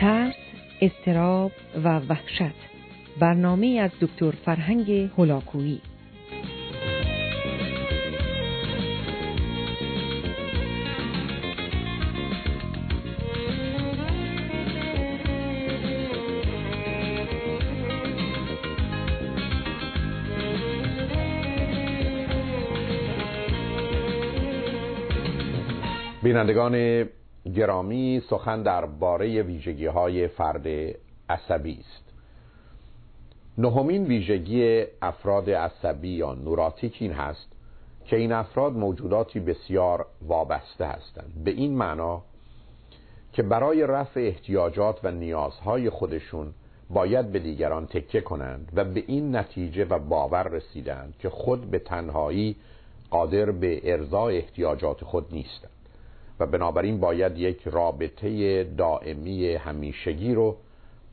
ترس، استراب و وحشت. برنامه از دکتر فرهنگ هلاکویی بینندگان گرامی سخن درباره ویژگی های فرد عصبی است. نهمین ویژگی افراد عصبی یا نوراتیک این هست که این افراد موجوداتی بسیار وابسته هستند. به این معنا که برای رفع احتیاجات و نیازهای خودشون باید به دیگران تکیه کنند و به این نتیجه و باور رسیدند که خود به تنهایی قادر به ارضای احتیاجات خود نیستند. و بنابراین باید یک رابطه دائمی همیشگی رو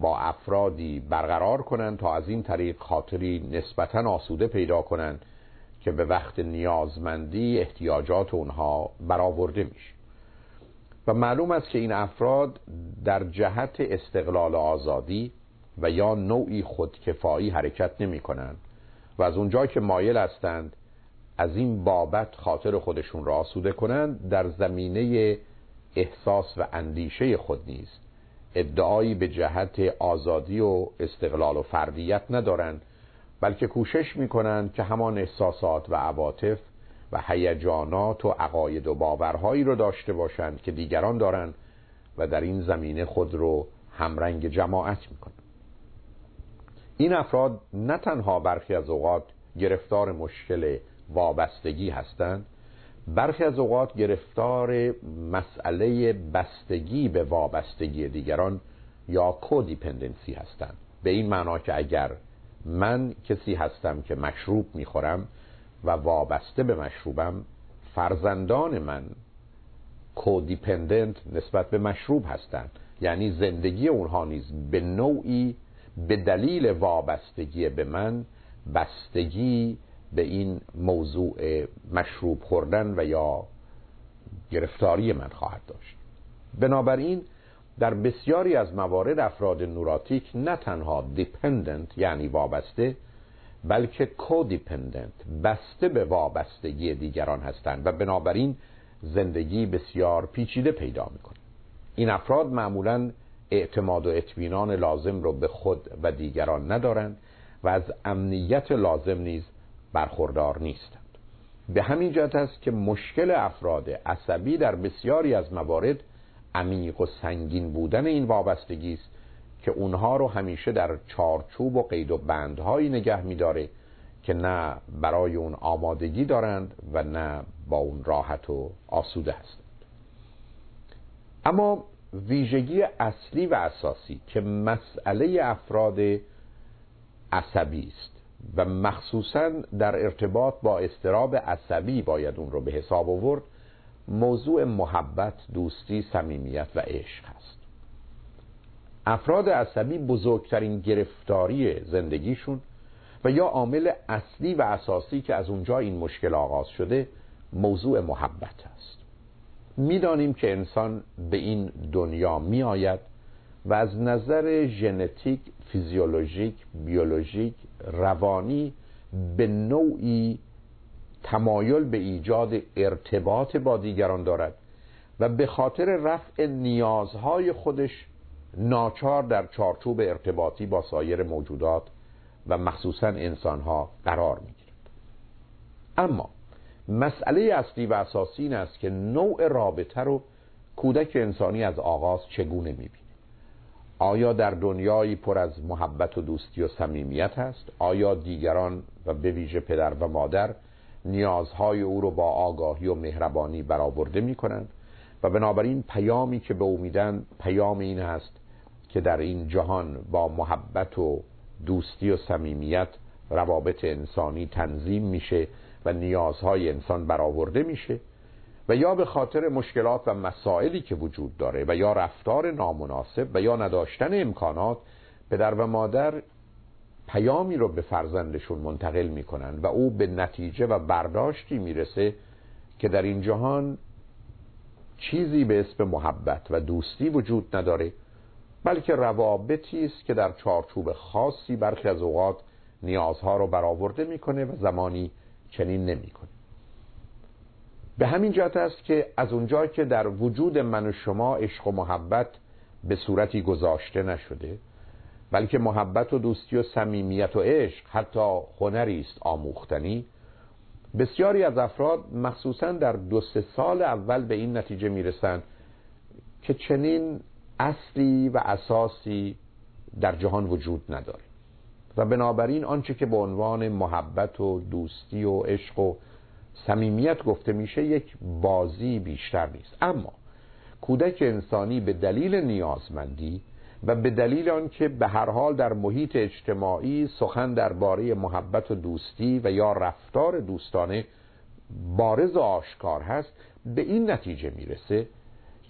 با افرادی برقرار کنند تا از این طریق خاطری نسبتا آسوده پیدا کنند که به وقت نیازمندی احتیاجات اونها برآورده میشه. و معلوم است که این افراد در جهت استقلال آزادی و یا نوعی خودکفایی حرکت نمی کنند و از اونجا که مایل هستند از این بابت خاطر خودشون را آسوده کنند در زمینه احساس و اندیشه خود نیست ادعایی به جهت آزادی و استقلال و فردیت ندارند بلکه کوشش می‌کنند که همان احساسات و عواطف و هیجانات و عقاید و باورهایی رو داشته باشند که دیگران دارند و در این زمینه خود رو همرنگ جماعت می‌کنند. این افراد نه تنها برخی از اوقات گرفتار مشکل وابستگی هستند. برخی از اوقات گرفتار مسئله بستگی به وابستگی دیگران یا کودیپندنسی هستند. به این معنا که اگر من کسی هستم که مشروب می‌خورم و وابسته به مشروبم فرزندان من کودیپندنت نسبت به مشروب هستند. یعنی زندگی اونها نیز به نوعی به دلیل وابستگی به من بستگی به این موضوع مشروب خوردن و یا گرفتاری من خواهد داشت. بنابراین در بسیاری از موارد افراد نوراتیک نه تنها دیپندنت یعنی وابسته بلکه کودیپندنت بسته به وابستگی دیگران هستند و بنابراین زندگی بسیار پیچیده پیدا می‌کنه. این افراد معمولا اعتماد و اطمینان لازم رو به خود و دیگران ندارند و از امنیت لازم نیز برخوردار نیستند. به همین جهت است که مشکل افراد عصبی در بسیاری از موارد عمیق و سنگین بودن این وابستگی است که اونها رو همیشه در چارچوب و قید و بندهایی نگه میداره که نه برای اون آمادگی دارند و نه با اون راحت و آسوده هستند. اما ویژگی اصلی و اساسی که مسئله افراد عصبی است و مخصوصا در ارتباط با استراب عصبی باید اون رو به حساب آورد موضوع محبت دوستی صمیمیت و عشق هست. افراد عصبی بزرگترین گرفتاری زندگیشون و یا عامل اصلی و اساسی که از اونجا این مشکل آغاز شده موضوع محبت است می‌دانیم که انسان به این دنیا می آید و از نظر ژنتیک فیزیولوژیک بیولوژیک روانی به نوعی تمایل به ایجاد ارتباط با دیگران دارد و به خاطر رفع نیازهای خودش ناچار در چارچوب ارتباطی با سایر موجودات و مخصوصا انسانها قرار می‌گیرد. اما مسئله اصلی و اساسی این است که نوع رابطه رو کودک انسانی از آغاز چگونه می‌بینه؟ آیا در دنیایی پر از محبت و دوستی و صمیمیت هست آیا دیگران و به ویژه پدر و مادر نیازهای او رو با آگاهی و مهربانی برآورده می کنند و بنابراین پیامی که به او میدن پیام این هست که در این جهان با محبت و دوستی و صمیمیت روابط انسانی تنظیم میشه و نیازهای انسان برآورده میشه. و یا به خاطر مشکلات و مسائلی که وجود داره و یا رفتار نامناسب و یا نداشتن امکانات پدر و مادر پیامی رو به فرزندشون منتقل می‌کنن و او به نتیجه و برداشتی می‌رسه که در این جهان چیزی به اسم محبت و دوستی وجود نداره بلکه روابطی است که در چارچوب خاصی برخی از اوقات نیازها رو برآورده می‌کنه و زمانی چنین نمی‌کنه. به همین جهت است که از اونجا که در وجود من و شما عشق و محبت به صورتی گذاشته نشده بلکه محبت و دوستی و صمیمیت و عشق حتی هنری است آموختنی بسیاری از افراد مخصوصا در دو سه سال اول به این نتیجه می‌رسند که چنین اصلی و اساسی در جهان وجود نداره. و بنابراین آنچه که به عنوان محبت و دوستی و عشق و صمیمیت گفته میشه یک بازی بیشتر نیست. اما کودک انسانی به دلیل نیازمندی و به دلیل آنکه به هر حال در محیط اجتماعی سخن درباره محبت و دوستی و یا رفتار دوستانه بارز و آشکار هست به این نتیجه می‌رسه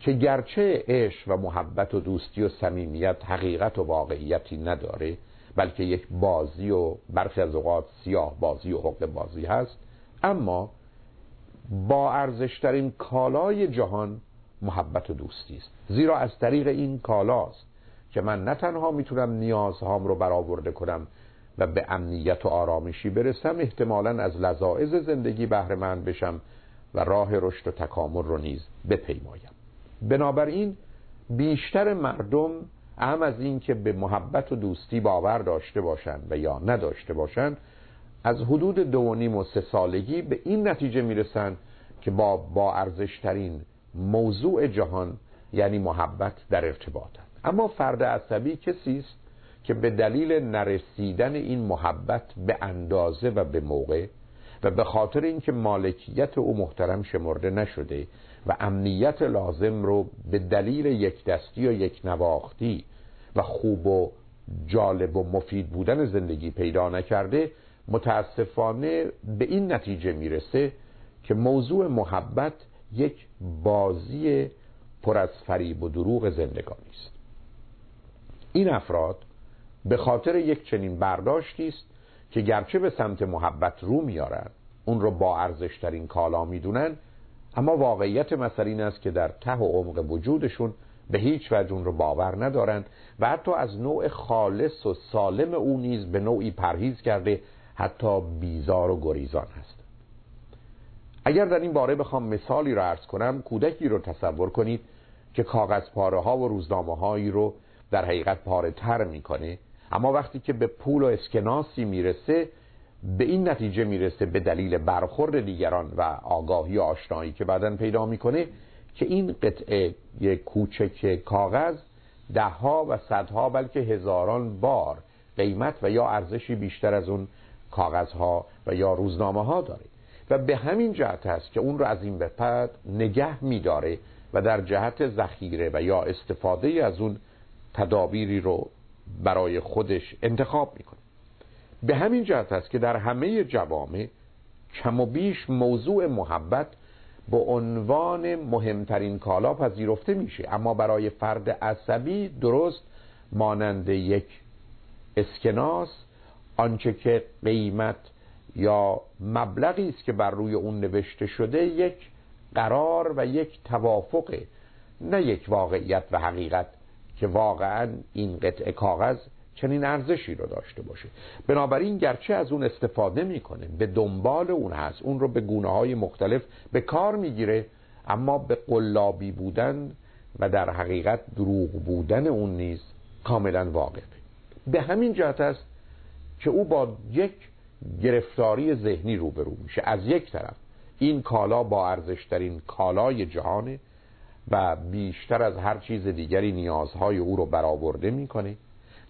که گرچه عشق و محبت و دوستی و صمیمیت حقیقت و واقعیتی نداره بلکه یک بازی و برخی از اوقات سیاه بازی و حق بازی هست اما با ارزشترین کالای جهان محبت و دوستی است. زیرا از طریق این کالاست که من نه تنها می‌تونم نیازهام رو برآورده کنم و به امنیت و آرامشی برسم احتمالا از لذاعز زندگی بهره من بشم و راه رشد و تکامل رو نیز بپیمایم. بنابراین بیشتر مردم اهم از این که به محبت و دوستی باور داشته باشند و یا نداشته باشند از حدود دو و نیم و سه سالگی به این نتیجه می‌رسند که با با ارزشترین موضوع جهان یعنی محبت در ارتباطند. اما فرد عصبی کسی است که به دلیل نرسیدن این محبت به اندازه و به موقع و به خاطر اینکه مالکیت او محترم شمرده نشده و امنیت لازم رو به دلیل یک دستی و یک نواختی و خوب و جالب و مفید بودن زندگی پیدا نکرده متاسفانه به این نتیجه می‌رسه که موضوع محبت یک بازی پر از فریب و دروغ زندگانی است. این افراد به خاطر یک چنین برداشتی است که گرچه به سمت محبت رو میارن اون رو با ارزشترین کالا می‌دونن اما واقعیت مسئله این است که در ته و عمق وجودشون به هیچ وجه اون رو باور ندارند و حتی از نوع خالص و سالم او نیز به نوعی پرهیز کرده حتی بیزار و گریزان هست اگر در این باره بخوام مثالی رو عرض کنم کودکی رو تصور کنید که کاغذ پاره ها و روزنامه هایی رو در حقیقت پاره تر می‌کنه. اما وقتی که به پول و اسکناسی می‌رسه به این نتیجه می‌رسه به دلیل برخورد دیگران و آگاهی و آشنایی که بعدا پیدا می‌کنه که این قطعه کوچک کاغذ دهها و صدها بلکه هزاران بار قیمت و یا ارزشی بیشتر از اون کاغذها و یا روزنامه ها داره. و به همین جهت است که اون رو از این به بعد نگه میداره و در جهت ذخیره و یا استفاده از اون تدابیری رو برای خودش انتخاب می‌کنه. به همین جهت است که در همه جوامع کم و بیش موضوع محبت به عنوان مهمترین کالا پذیرفته میشه. اما برای فرد عصبی درست مانند یک اسکناس آنچه که قیمت یا مبلغی است که بر روی اون نوشته شده یک قرار و یک توافقه نه یک واقعیت و حقیقت که واقعا این قطعه کاغذ چنین ارزشی رو داشته باشه. بنابراین گرچه از اون استفاده می‌کنه به دنبال اون هست اون رو به گونه های مختلف به کار می‌گیره اما به قلابی بودن و در حقیقت دروغ بودن اون نیز کاملا واقفه به همین جهت است که او با یک گرفتاری ذهنی روبرو میشه. از یک طرف این کالا با ارزشترین کالای جهانه و بیشتر از هر چیز دیگری نیازهای او رو برآورده می‌کنه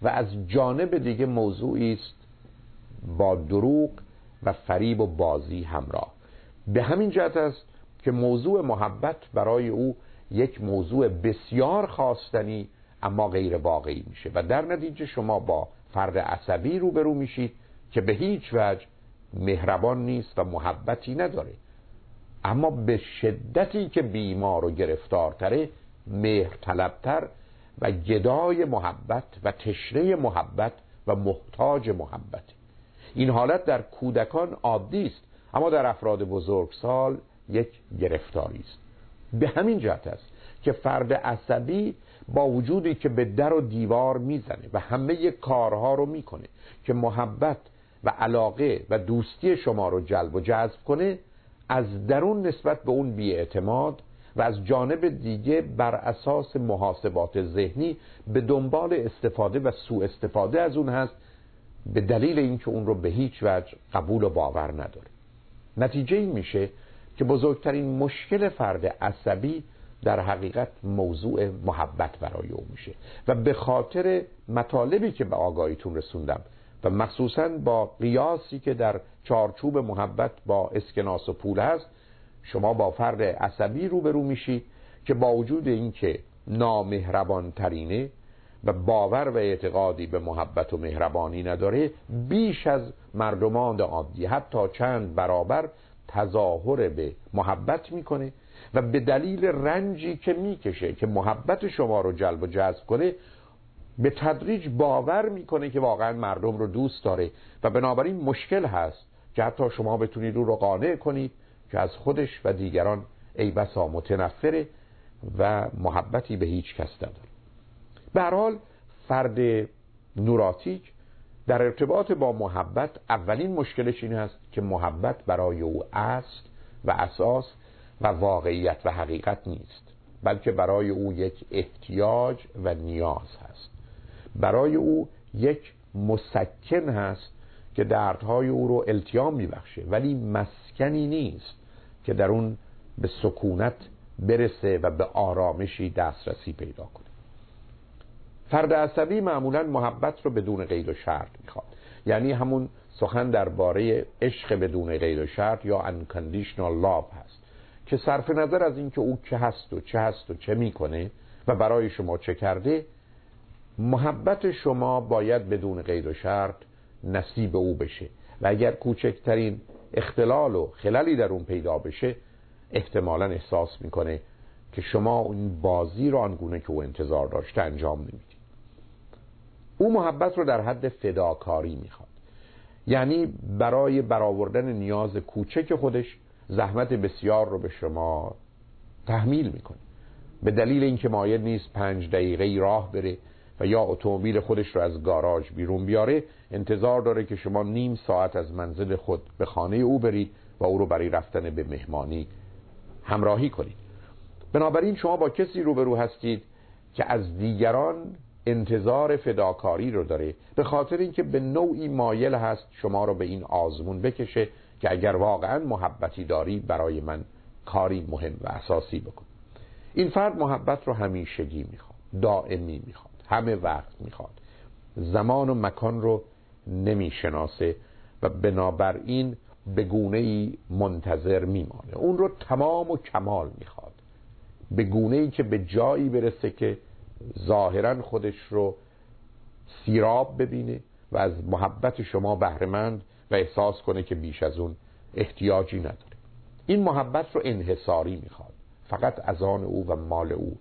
و از جانب دیگه موضوعی است با دروغ و فریب و بازی همراه. به همین جهت است که موضوع محبت برای او یک موضوع بسیار خواستنی اما غیر واقعی میشه. و در نتیجه شما با فرد عصبی روبرو میشید که به هیچ وجه مهربان نیست و محبتی نداره. اما به شدتی که بیمار و گرفتارتره مهر طلبتر و گدای محبت و تشنه محبت و محتاج محبت این حالت در کودکان عادی است اما در افراد بزرگسال یک گرفتاری است. به همین جهت است که فرد عصبی با وجودی که به در و دیوار می‌زنه و همه کارها رو می‌کنه که محبت و علاقه و دوستی شما رو جلب و جذب کنه از درون نسبت به اون بیاعتماد و از جانب دیگه بر اساس محاسبات ذهنی به دنبال استفاده و سوء استفاده از اون هست به دلیل اینکه اون رو به هیچ وجه قبول و باور نداره. نتیجه این میشه که بزرگترین مشکل فرد عصبی در حقیقت موضوع محبت برای او میشه. و به خاطر مطالبی که به آگاهیتون رسوندم و مخصوصا با قیاسی که در چارچوب محبت با اسکناس و پول هست شما با فرد عصبی روبرو میشید که با وجود اینکه نامهربان ترینه و باور و اعتقادی به محبت و مهربانی نداره بیش از مردمان عادی حتی چند برابر تظاهر به محبت می‌کنه. و به دلیل رنجی که می‌کشه که محبت شما رو جلب و جذب کنه به تدریج باور می‌کنه که واقعا مردم رو دوست داره و بنابراین مشکل هست که حتی شما بتونید رو رو قانع کنید که از خودش و دیگران ای بسا متنفره و محبتی به هیچ کس نداره. به حال فرد نوراتیک در ارتباط با محبت اولین مشکلش این است که محبت برای او است و اساس و واقعیت و حقیقت نیست بلکه برای او یک احتیاج و نیاز هست. برای او یک مسکن هست که دردهای او رو التیام میبخشه ولی مسکنی نیست که در اون به سکونت برسه و به آرامشی دسترسی پیدا کنه. فرد عصبی معمولا محبت رو بدون قید و شرط می‌خواد. یعنی همون سخن درباره عشق بدون قید و شرط یا unconditional love هست. که صرف نظر از اینکه او که هست و چه هست و چه می‌کنه و برای شما چه کرده محبت شما باید بدون قید و شرط نصیب او بشه. و اگر کوچکترین اختلال و خلالی در اون پیدا بشه احتمالا احساس می‌کنه که شما اون بازی رو آنگونه که او انتظار داشته انجام نمی‌دید او محبت رو در حد فداکاری می‌خواد. یعنی برای برآوردن نیاز کوچک خودش زحمت بسیار رو به شما تحمیل می‌کنه. به دلیل اینکه مایل نیست پنج دقیقه راه بره و یا اتومبیل خودش رو از گاراژ بیرون بیاره انتظار داره که شما نیم ساعت از منزل خود به خانه او برید و او رو برای رفتن به مهمانی همراهی کنید. بنابراین شما با کسی روبرو هستید که از دیگران انتظار فداکاری رو داره به خاطر اینکه به نوعی مایل هست شما رو به این آزمون بکشه که اگر واقعا محبتی داری برای من کاری مهم و اساسی بکن. این فرد محبت رو همیشگی می‌خواد دائمی می‌خواد همه وقت می‌خواد. زمان و مکان رو نمی‌شناسه و بنابراین به گونه ای منتظر میمانه. اون رو تمام و کمال می‌خواد. به گونه ای که به جایی برسه که ظاهرا خودش رو سیراب ببینه و از محبت شما بهرهمند و احساس کنه که بیش از اون احتیاجی نداره. این محبت رو انحصاری می‌خواد. فقط از آن او و مال او.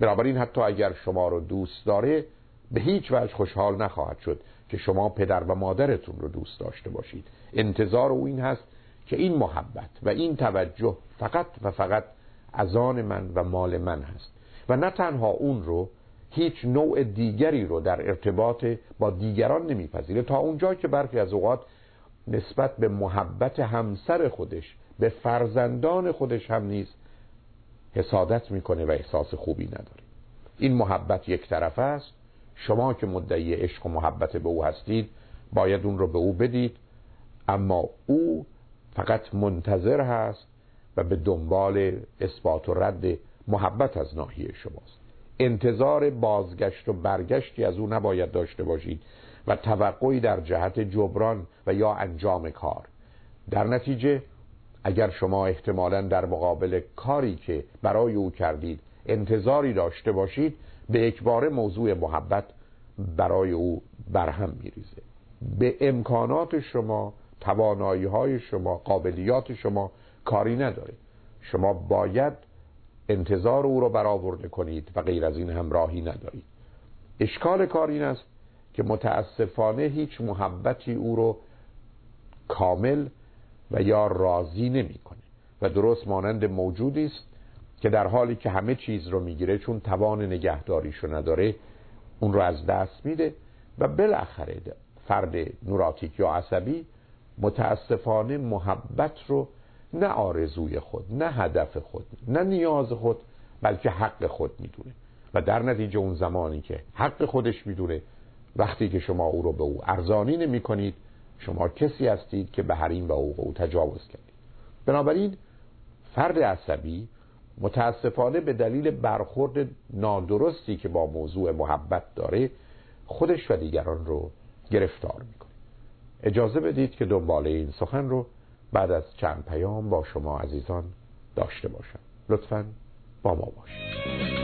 بنابراین حتی اگر شما رو دوست داره به هیچ وجه خوشحال نخواهد شد که شما پدر و مادرتون رو دوست داشته باشید. انتظار او این هست که این محبت و این توجه فقط و فقط از آن من و مال من هست. و نه تنها اون رو هیچ نوع دیگری رو در ارتباط با دیگران نمیپذیره. تا اونجا که برخی از اوقات نسبت به محبت همسر خودش به فرزندان خودش هم نیست حسادت می‌کنه و احساس خوبی نداره. این محبت یک طرف است. شما که مدعی عشق و محبت به او هستید باید اون رو به او بدید. اما او فقط منتظر هست و به دنبال اثبات و رد محبت از ناحیه شماست. انتظار بازگشت و برگشتی از او نباید داشته باشید. و توقعی در جهت جبران و یا انجام کار. در نتیجه اگر شما احتمالا در مقابل کاری که برای او کردید انتظاری داشته باشید به اکبار موضوع محبت برای او برهم میریزه. به امکانات شما توانایی های شما قابلیات شما کاری نداره. شما باید انتظار او را برآورده کنید و غیر از این هم راهی ندارید. اشکال کار این است که متاسفانه هیچ محبتی او رو کامل و یا راضی نمی‌کنه و درست مانند موجودی است که در حالی که همه چیز رو می‌گیره چون توان نگهداریشو نداره اون رو از دست میده و بالاخره فرد نوراتیک یا عصبی متاسفانه محبت رو نه آرزوی خود نه هدف خود نه نیاز خود بلکه حق خود می‌دونه. و در نتیجه اون زمانی که حق خودش می‌دونه وقتی که شما او رو به او ارزانی نمی کنید شما کسی هستید که به حریم و او تجاوز کردید. بنابراین فرد عصبی متاسفانه به دلیل برخورد نادرستی که با موضوع محبت داره خودش و دیگران رو گرفتار می‌کنه اجازه بدید که دنباله این سخن رو بعد از چند پیام با شما عزیزان داشته باشم. لطفا با ما باشید.